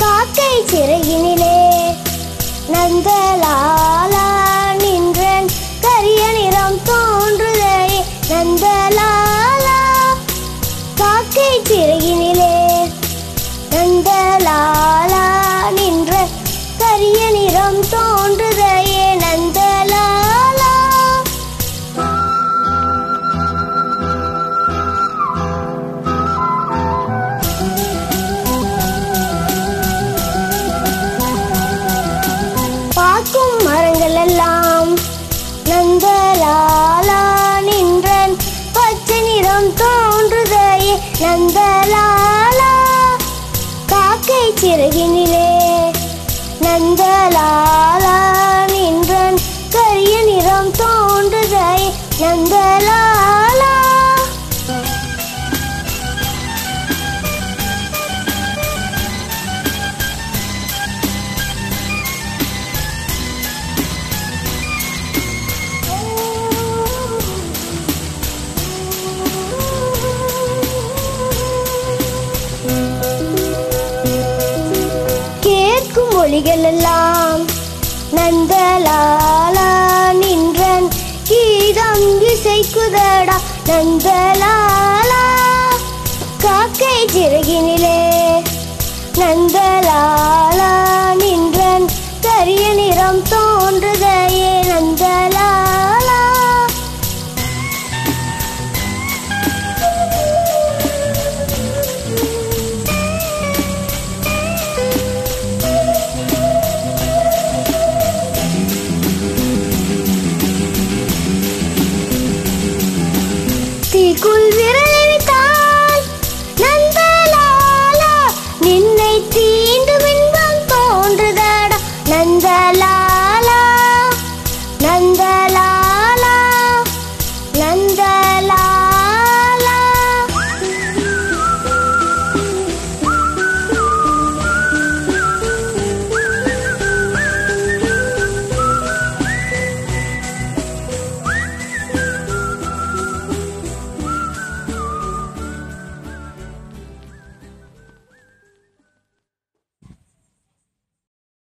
காக்கை சிறகினிலே நந்தலாலா எல்லாம் நந்தலாலா நின்றன். பச்சை நிறம் தோன்றுதையே நந்தலாலா காக்கை சிறகினிலே நந்தலாலா நின்றன். கரிய நிறம் தோன்றுதையே நந்தலா ஒளிகள் எல்லாம் நந்தலாலா நின்றன். கீதம் இசைக்குதடா நந்தலாலா. காக்கை சிறகினிலே நந்தலா